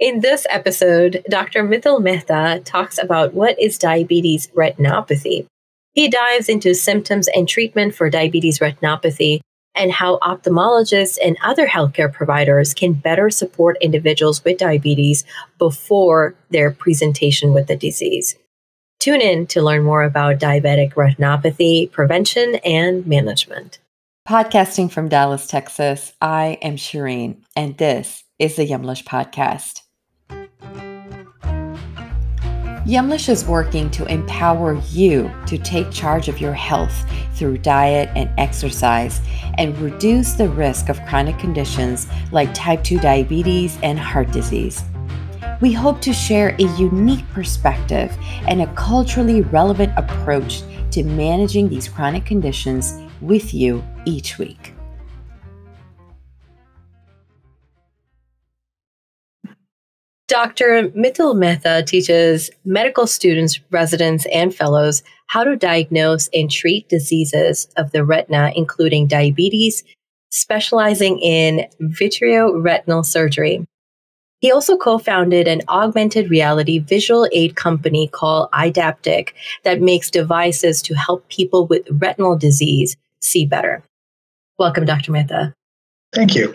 In this episode, Dr. Mithil Mehta talks about what is diabetes retinopathy. He dives into symptoms and treatment for diabetes retinopathy and how ophthalmologists and other healthcare providers can better support individuals with diabetes before their presentation with the disease. Tune in to learn more about diabetic retinopathy prevention and management. Podcasting from Dallas, Texas, I am Shireen, and this is the Yumlish Podcast. Yumlish is working to empower you to take charge of your health through diet and exercise and reduce the risk of chronic conditions like type 2 diabetes and heart disease. We hope to share a unique perspective and a culturally relevant approach to managing these chronic conditions with you each week. Dr. Mithil Mehta teaches medical students, residents, and fellows how to diagnose and treat diseases of the retina, including diabetes, specializing in vitreoretinal surgery. He also co-founded an augmented reality visual aid company called Eyedaptic that makes devices to help people with retinal disease see better. Welcome, Dr. Mehta. Thank you.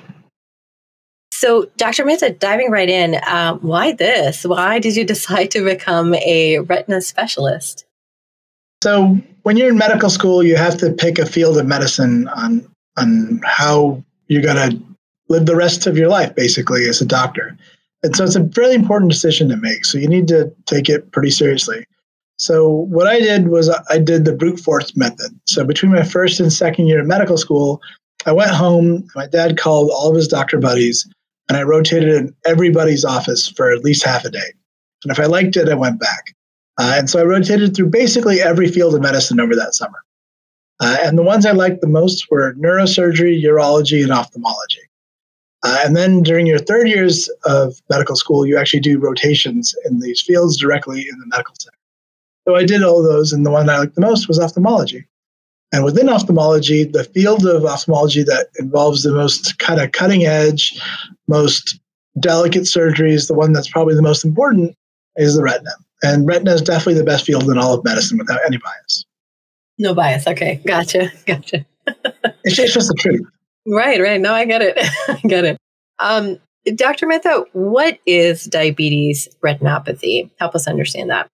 So, Dr. Mehta, diving right in, uh, why this? Why did you decide to become a retina specialist? So, when you're in medical school, you have to pick a field of medicine on on how you're going to live the rest of your life, basically, as a doctor. And so, it's a really important decision to make. So, you need to take it pretty seriously. So, what I did was I did the brute force method. So, between my first and second year of medical school, I went home. My dad called all of his doctor buddies and I rotated in everybody's office for at least half a day. And if I liked it, I went back. Uh, and so I rotated through basically every field of medicine over that summer. Uh, and the ones I liked the most were neurosurgery, urology, and ophthalmology. Uh, and then during your third years of medical school, you actually do rotations in these fields directly in the medical center. So I did all those, and the one I liked the most was ophthalmology. And within ophthalmology, the field of ophthalmology that involves the most kind of cutting edge, most delicate surgeries, the one that's probably the most important, is the retina. And retina is definitely the best field in all of medicine without any bias. No bias. Okay. Gotcha. Gotcha. it's, just, it's just the truth. Right, right. No, I get it. I get it. Um, Dr. Mehta, what is diabetes retinopathy? Help us understand that.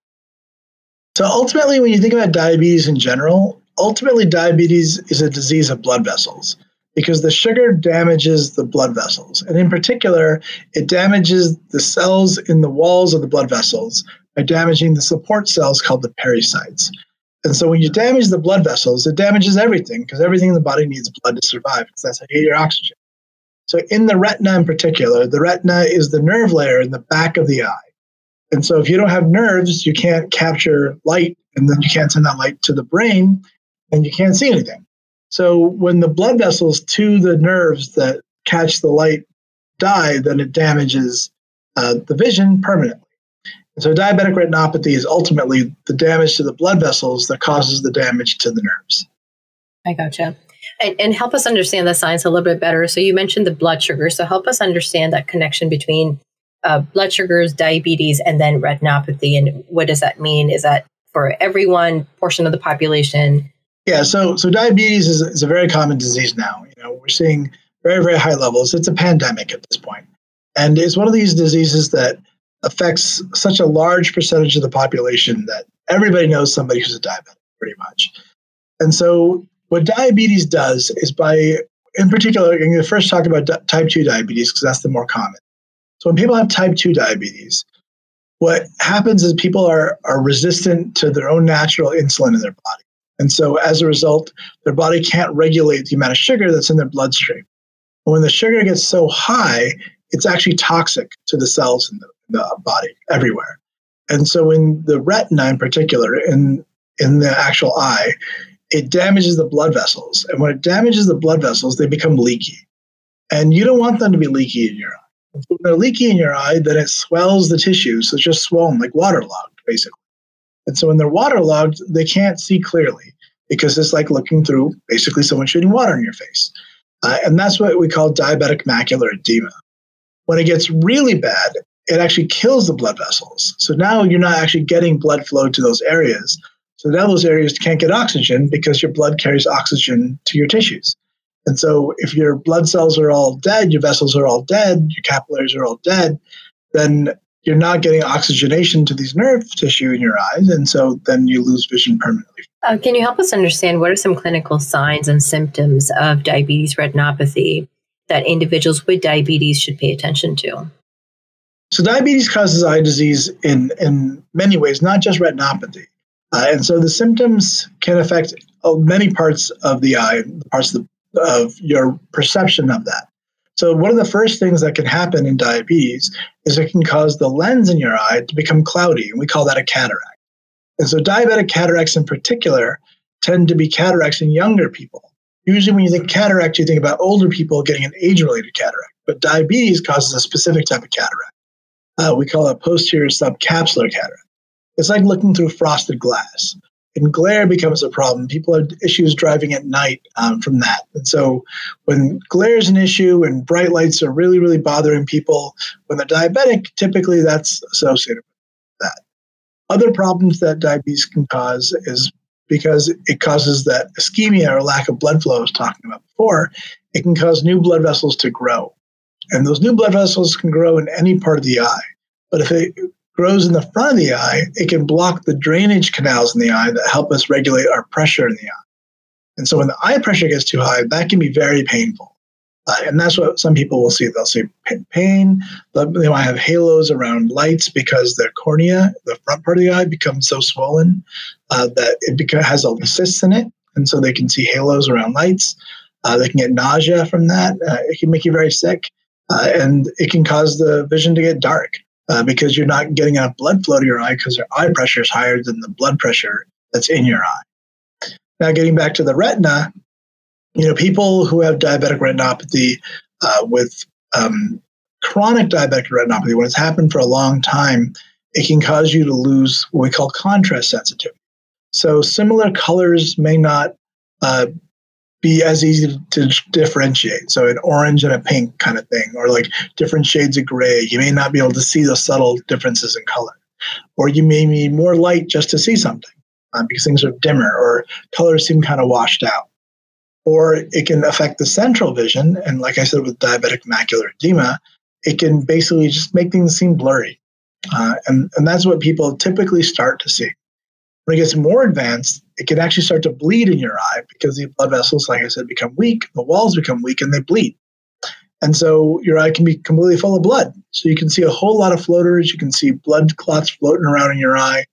So ultimately, when you think about diabetes in general, ultimately diabetes is a disease of blood vessels because the sugar damages the blood vessels. And in particular, it damages the cells in the walls of the blood vessels by damaging the support cells called the pericytes. And so when you damage the blood vessels, it damages everything because everything in the body needs blood to survive because that's how you get your oxygen. So in the retina in particular, the retina is the nerve layer in the back of the eye. And so if you don't have nerves, you can't capture light and then you can't send that light to the brain and you can't see anything. So when the blood vessels to the nerves that catch the light die, then it damages uh, the vision permanently. And so diabetic retinopathy is ultimately the damage to the blood vessels that causes the damage to the nerves. I gotcha. And, and help us understand the science a little bit better. So you mentioned the blood sugar. So help us understand that connection between uh, blood sugars, diabetes, and then retinopathy. And what does that mean? Is that for everyone, portion of the population? Yeah, so so diabetes is, is a very common disease now. You know, we're seeing very very high levels. It's a pandemic at this point, and it's one of these diseases that affects such a large percentage of the population that everybody knows somebody who's a diabetic, pretty much. And so, what diabetes does is by, in particular, I'm going to first talk about type 2 diabetes because that's the more common. So, when people have type 2 diabetes, what happens is people are, are resistant to their own natural insulin in their body. And so as a result, their body can't regulate the amount of sugar that's in their bloodstream. And when the sugar gets so high, it's actually toxic to the cells in the, the body everywhere. And so in the retina in particular, in, in the actual eye, it damages the blood vessels. And when it damages the blood vessels, they become leaky. And you don't want them to be leaky in your eye. If they're leaky in your eye, then it swells the tissue. So it's just swollen, like waterlogged, basically. And so when they're waterlogged, they can't see clearly because it's like looking through basically someone shooting water in your face. Uh, and that's what we call diabetic macular edema. When it gets really bad, it actually kills the blood vessels. So now you're not actually getting blood flow to those areas. So now those areas can't get oxygen because your blood carries oxygen to your tissues. And so if your blood cells are all dead, your vessels are all dead, your capillaries are all dead, then you're not getting oxygenation to these nerve tissue in your eyes. And so then you lose vision permanently. Uh, can you help us understand what are some clinical signs and symptoms of diabetes retinopathy that individuals with diabetes should pay attention to? So diabetes causes eye disease in, in many ways, not just retinopathy. Uh, and so the symptoms can affect uh, many parts of the eye, parts of, the, of your perception of that. So one of the first things that can happen in diabetes is it can cause the lens in your eye to become cloudy, and we call that a cataract. And so diabetic cataracts in particular tend to be cataracts in younger people. Usually when you think cataract, you think about older people getting an age-related cataract, but diabetes causes a specific type of cataract. Uh, we call it posterior subcapsular cataract. It's like looking through frosted glass. And glare becomes a problem. People have issues driving at night um, from that. And so when glare is an issue and bright lights are really, really bothering people, when they're diabetic, typically that's associated with that. Other problems that diabetes can cause is because it causes that ischemia or lack of blood flow I was talking about before, it can cause new blood vessels to grow. And those new blood vessels can grow in any part of the eye. But if it grows in the front of the eye, it can block the drainage canals in the eye that help us regulate our pressure in the eye. And so when the eye pressure gets too high, that can be very painful. Uh, and that's what some people will see. They'll see pain. They might have halos around lights because the cornea, the front part of the eye, becomes so swollen uh, that it has the cysts in it. And so they can see halos around lights. Uh, they can get nausea from that. Uh, it can make you very sick. Uh, and it can cause the vision to get dark uh, because you're not getting enough blood flow to your eye because your eye pressure is higher than the blood pressure that's in your eye. Now, getting back to the retina, you know, people who have diabetic retinopathy uh, with um, chronic diabetic retinopathy, when it's happened for a long time, it can cause you to lose what we call contrast sensitivity. So, similar colors may not uh, be as easy to differentiate. So an orange and a pink kind of thing, or like different shades of gray. You may not be able to see the subtle differences in color, or you may need more light just to see something uh, because things are dimmer or colors seem kind of washed out. Or it can affect the central vision, and like I said with diabetic macular edema, it can basically just make things seem blurry, uh, and and that's what people typically start to see. When it gets more advanced, it can actually start to bleed in your eye because the blood vessels, like I said, become weak, the walls become weak, and they bleed. And so your eye can be completely full of blood. So you can see a whole lot of floaters. You can see blood clots floating around in your eye.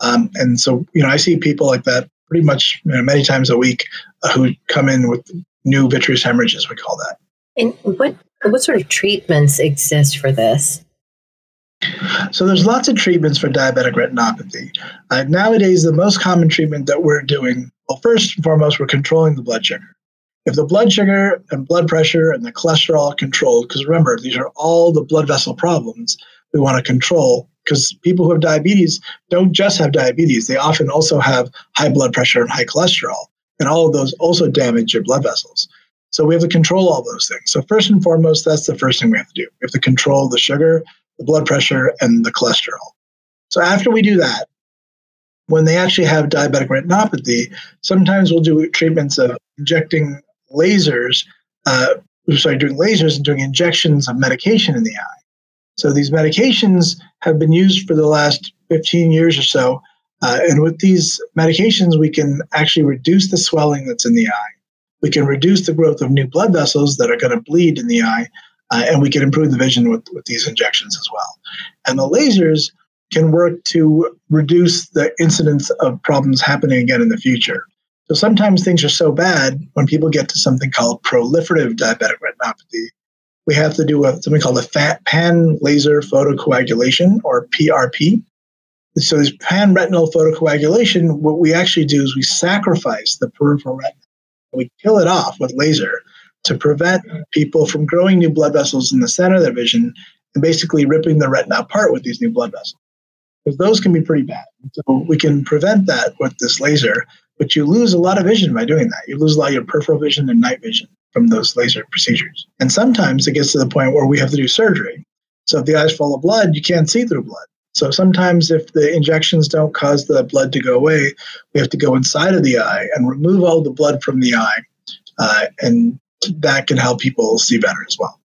Um, and so, you know, I see people like that pretty much you know, many times a week uh, who come in with new vitreous hemorrhages, we call that. And what what sort of treatments exist for this? So there's lots of treatments for diabetic retinopathy. Uh, nowadays, the most common treatment that we're doing, well, first and foremost, we're controlling the blood sugar. If the blood sugar and blood pressure and the cholesterol are controlled, because remember, these are all the blood vessel problems we want to control, because people who have diabetes don't just have diabetes, they often also have high blood pressure and high cholesterol. And all of those also damage your blood vessels. So we have to control all those things. So first and foremost, that's the first thing we have to do. We have to control the sugar, the blood pressure, and the cholesterol. So after we do that, when they actually have diabetic retinopathy, sometimes we'll do treatments of injecting lasers, uh, sorry, doing lasers and doing injections of medication in the eye. So these medications have been used for the last 15 years or so. Uh, and with these medications, we can actually reduce the swelling that's in the eye. We can reduce the growth of new blood vessels that are going to bleed in the eye uh, and we can improve the vision with, with these injections as well. And the lasers can work to reduce the incidence of problems happening again in the future. So sometimes things are so bad when people get to something called proliferative diabetic retinopathy, we have to do a, something called a pan laser photocoagulation or PRP. So this pan retinal photocoagulation, what we actually do is we sacrifice the peripheral retina. We kill it off with laser to prevent people from growing new blood vessels in the center of their vision and basically ripping the retina apart with these new blood vessels. Because those can be pretty bad. So we can prevent that with this laser, but you lose a lot of vision by doing that. You lose a lot of your peripheral vision and night vision from those laser procedures. And sometimes it gets to the point where we have to do surgery. So if the eye's full of blood, you can't see through blood. So sometimes if the injections don't cause the blood to go away, we have to go inside of the eye and remove all the blood from the eye. Uh, and that can help people see better as well.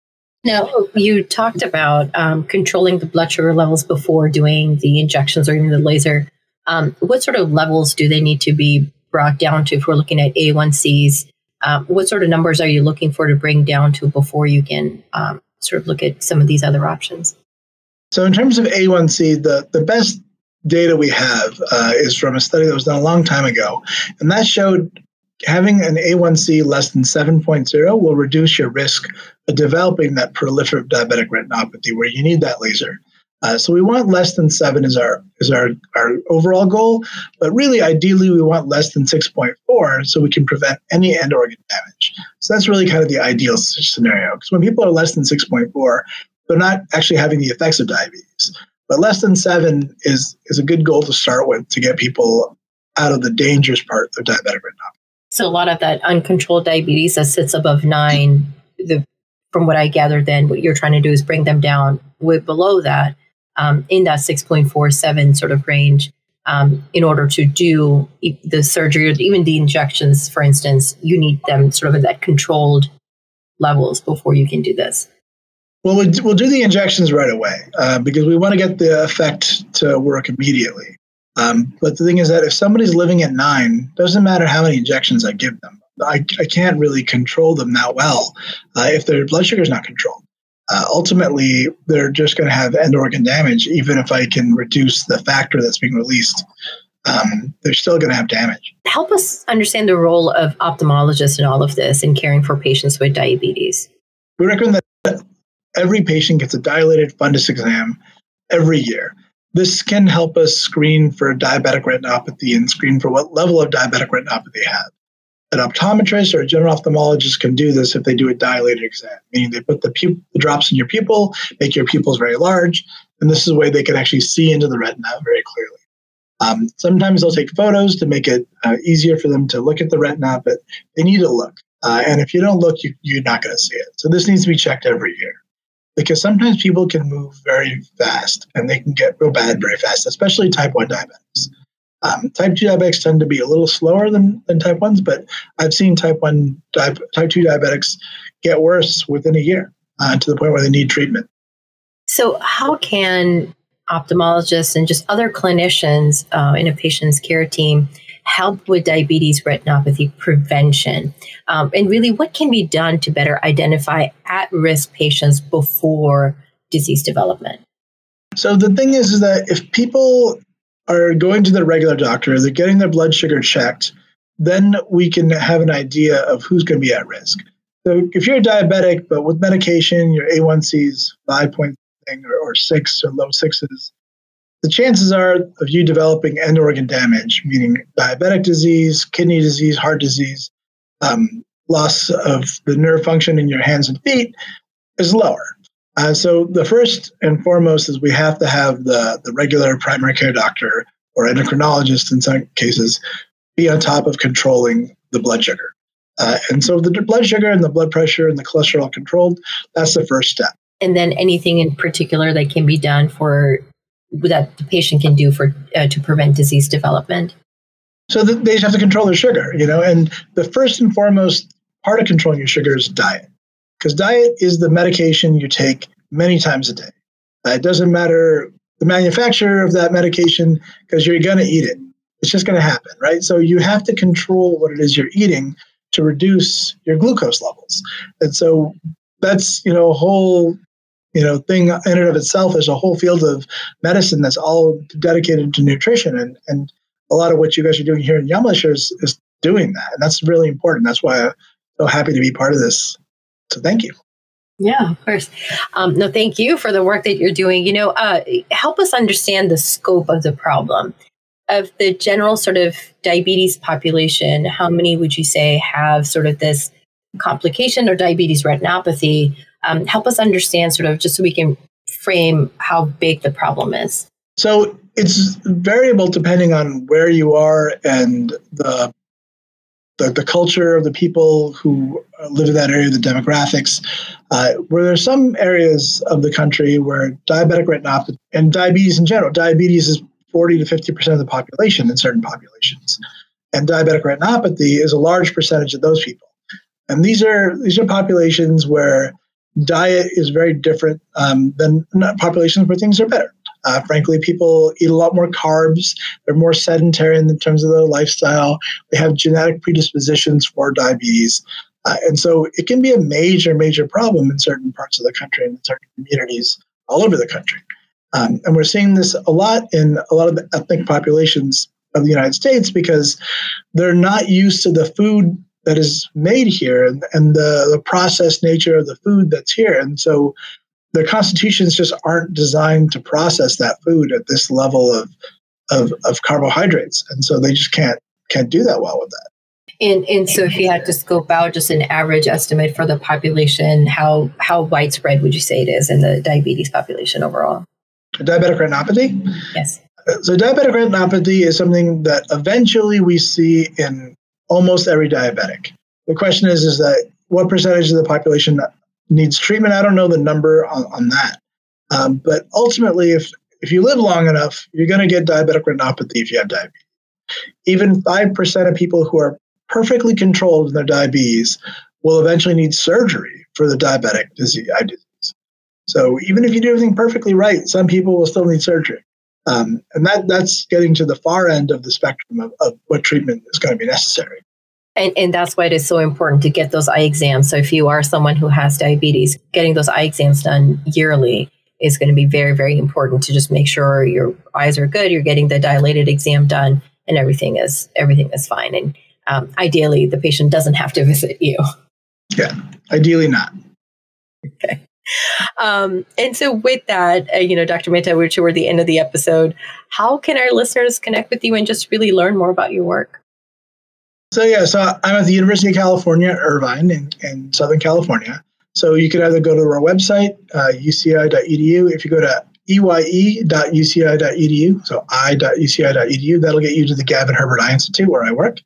Now, you talked about um, controlling the blood sugar levels before doing the injections or even the laser. Um, what sort of levels do they need to be brought down to if we're looking at A1Cs? Um, what sort of numbers are you looking for to bring down to before you can um, sort of look at some of these other options? So, in terms of A1C, the, the best data we have uh, is from a study that was done a long time ago, and that showed having an A1C less than 7.0 will reduce your risk of developing that proliferative diabetic retinopathy where you need that laser. Uh, so we want less than seven is our is our, our overall goal, but really ideally we want less than 6.4 so we can prevent any end organ damage. So that's really kind of the ideal scenario because when people are less than 6.4, they're not actually having the effects of diabetes. But less than seven is is a good goal to start with to get people out of the dangerous part of diabetic retinopathy. So a lot of that uncontrolled diabetes that sits above nine, the from what I gathered, then what you're trying to do is bring them down with below that, um, in that 6.47 sort of range. Um, in order to do the surgery or even the injections, for instance, you need them sort of at that controlled levels before you can do this. Well, we'll do the injections right away uh, because we want to get the effect to work immediately. Um, but the thing is that if somebody's living at nine, doesn't matter how many injections I give them. I, I can't really control them that well uh, if their blood sugar is not controlled. Uh, ultimately, they're just going to have end organ damage, even if I can reduce the factor that's being released. Um, they're still going to have damage. Help us understand the role of ophthalmologists in all of this in caring for patients with diabetes. We recommend that every patient gets a dilated fundus exam every year. This can help us screen for diabetic retinopathy and screen for what level of diabetic retinopathy they have. An optometrist or a general ophthalmologist can do this if they do a dilated exam, meaning they put the, the drops in your pupil, make your pupils very large, and this is a way they can actually see into the retina very clearly. Um, sometimes they'll take photos to make it uh, easier for them to look at the retina, but they need to look. Uh, and if you don't look, you, you're not going to see it. So this needs to be checked every year because sometimes people can move very fast and they can get real bad very fast, especially type 1 diabetics. Um, type 2 diabetics tend to be a little slower than, than type 1s, but I've seen type 1 type, type 2 diabetics get worse within a year uh, to the point where they need treatment. So, how can ophthalmologists and just other clinicians uh, in a patient's care team help with diabetes retinopathy prevention? Um, and really, what can be done to better identify at risk patients before disease development? So, the thing is, is that if people are going to their regular doctor, they're getting their blood sugar checked, then we can have an idea of who's going to be at risk. So, if you're a diabetic, but with medication, your A1C is five point or, or six or low sixes, the chances are of you developing end organ damage, meaning diabetic disease, kidney disease, heart disease, um, loss of the nerve function in your hands and feet, is lower. Uh, so the first and foremost is we have to have the, the regular primary care doctor or endocrinologist in some cases be on top of controlling the blood sugar. Uh, and so the blood sugar and the blood pressure and the cholesterol controlled, that's the first step. And then anything in particular that can be done for that the patient can do for uh, to prevent disease development? So the, they have to control their sugar, you know, and the first and foremost part of controlling your sugar is diet, because diet is the medication you take many times a day. Uh, it doesn't matter the manufacturer of that medication because you're going to eat it. It's just going to happen, right? So you have to control what it is you're eating to reduce your glucose levels. And so that's, you know, a whole you know thing in and of itself is a whole field of medicine that's all dedicated to nutrition and and a lot of what you guys are doing here in Yumlish is, is doing that and that's really important that's why i'm so happy to be part of this so thank you yeah, of course. Um, no, thank you for the work that you're doing. You know, uh, help us understand the scope of the problem. Of the general sort of diabetes population, how many would you say have sort of this complication or diabetes retinopathy? Um, help us understand, sort of, just so we can frame how big the problem is. So it's variable depending on where you are and the the, the culture of the people who live in that area, the demographics, uh, where there's some areas of the country where diabetic retinopathy and diabetes in general, diabetes is 40 to 50% of the population in certain populations. And diabetic retinopathy is a large percentage of those people. And these are these are populations where diet is very different um, than populations where things are better. Uh, frankly, people eat a lot more carbs. They're more sedentary in terms of their lifestyle. They have genetic predispositions for diabetes. Uh, and so it can be a major, major problem in certain parts of the country and in certain communities all over the country. Um, and we're seeing this a lot in a lot of the ethnic populations of the United States because they're not used to the food that is made here and, and the, the processed nature of the food that's here. And so the constitutions just aren't designed to process that food at this level of, of, of carbohydrates. And so they just can't can't do that well with that. And and so if you had to scope out just an average estimate for the population, how how widespread would you say it is in the diabetes population overall? Diabetic retinopathy? Yes. So diabetic retinopathy is something that eventually we see in almost every diabetic. The question is, is that what percentage of the population needs treatment? I don't know the number on, on that. Um, but ultimately, if, if you live long enough, you're going to get diabetic retinopathy if you have diabetes. Even 5% of people who are perfectly controlled in their diabetes will eventually need surgery for the diabetic disease. So even if you do everything perfectly right, some people will still need surgery. Um, and that that's getting to the far end of the spectrum of, of what treatment is going to be necessary. And, and that's why it is so important to get those eye exams. So if you are someone who has diabetes, getting those eye exams done yearly is going to be very, very important to just make sure your eyes are good, you're getting the dilated exam done, and everything is everything is fine. And um, ideally, the patient doesn't have to visit you. Yeah, ideally not. Okay. Um, and so, with that, uh, you know, Dr. Mehta, we're toward the end of the episode. How can our listeners connect with you and just really learn more about your work? So, yeah, so I'm at the University of California, Irvine, in, in Southern California. So, you could either go to our website, uh, uci.edu. If you go to eye.uci.edu, so i.uci.edu, that'll get you to the Gavin Herbert Eye Institute where I work.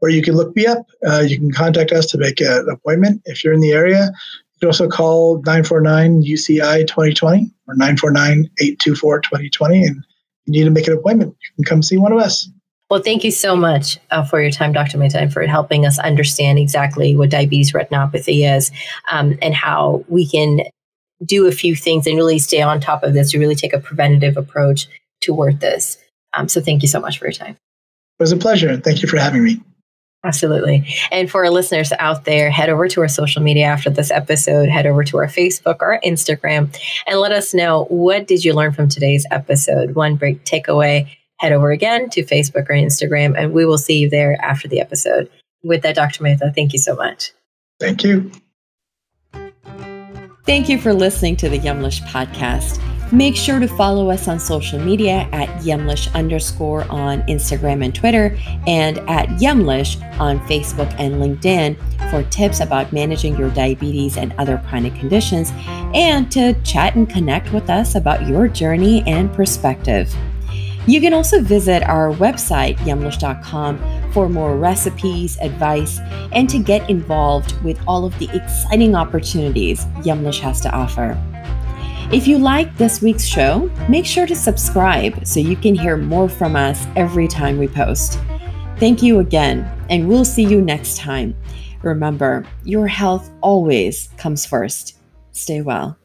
Or you can look me up. Uh, you can contact us to make an appointment if you're in the area. You can also call 949 UCI 2020 or 949 824 2020. And you need to make an appointment, you can come see one of us. Well, thank you so much uh, for your time, Dr. Mehta, and for helping us understand exactly what diabetes retinopathy is um, and how we can do a few things and really stay on top of this to really take a preventative approach toward this. Um, so, thank you so much for your time. It was a pleasure. Thank you for having me. Absolutely. And for our listeners out there, head over to our social media after this episode, head over to our Facebook or Instagram and let us know what did you learn from today's episode? One break takeaway. Head over again to Facebook or Instagram and we will see you there after the episode. With that, Dr. Mehta, thank you so much. Thank you. Thank you for listening to the Yumlish podcast. Make sure to follow us on social media at Yumlish underscore on Instagram and Twitter and at Yumlish on Facebook and LinkedIn for tips about managing your diabetes and other chronic conditions and to chat and connect with us about your journey and perspective. You can also visit our website, yumlish.com, for more recipes, advice, and to get involved with all of the exciting opportunities Yumlish has to offer. If you like this week's show, make sure to subscribe so you can hear more from us every time we post. Thank you again, and we'll see you next time. Remember, your health always comes first. Stay well.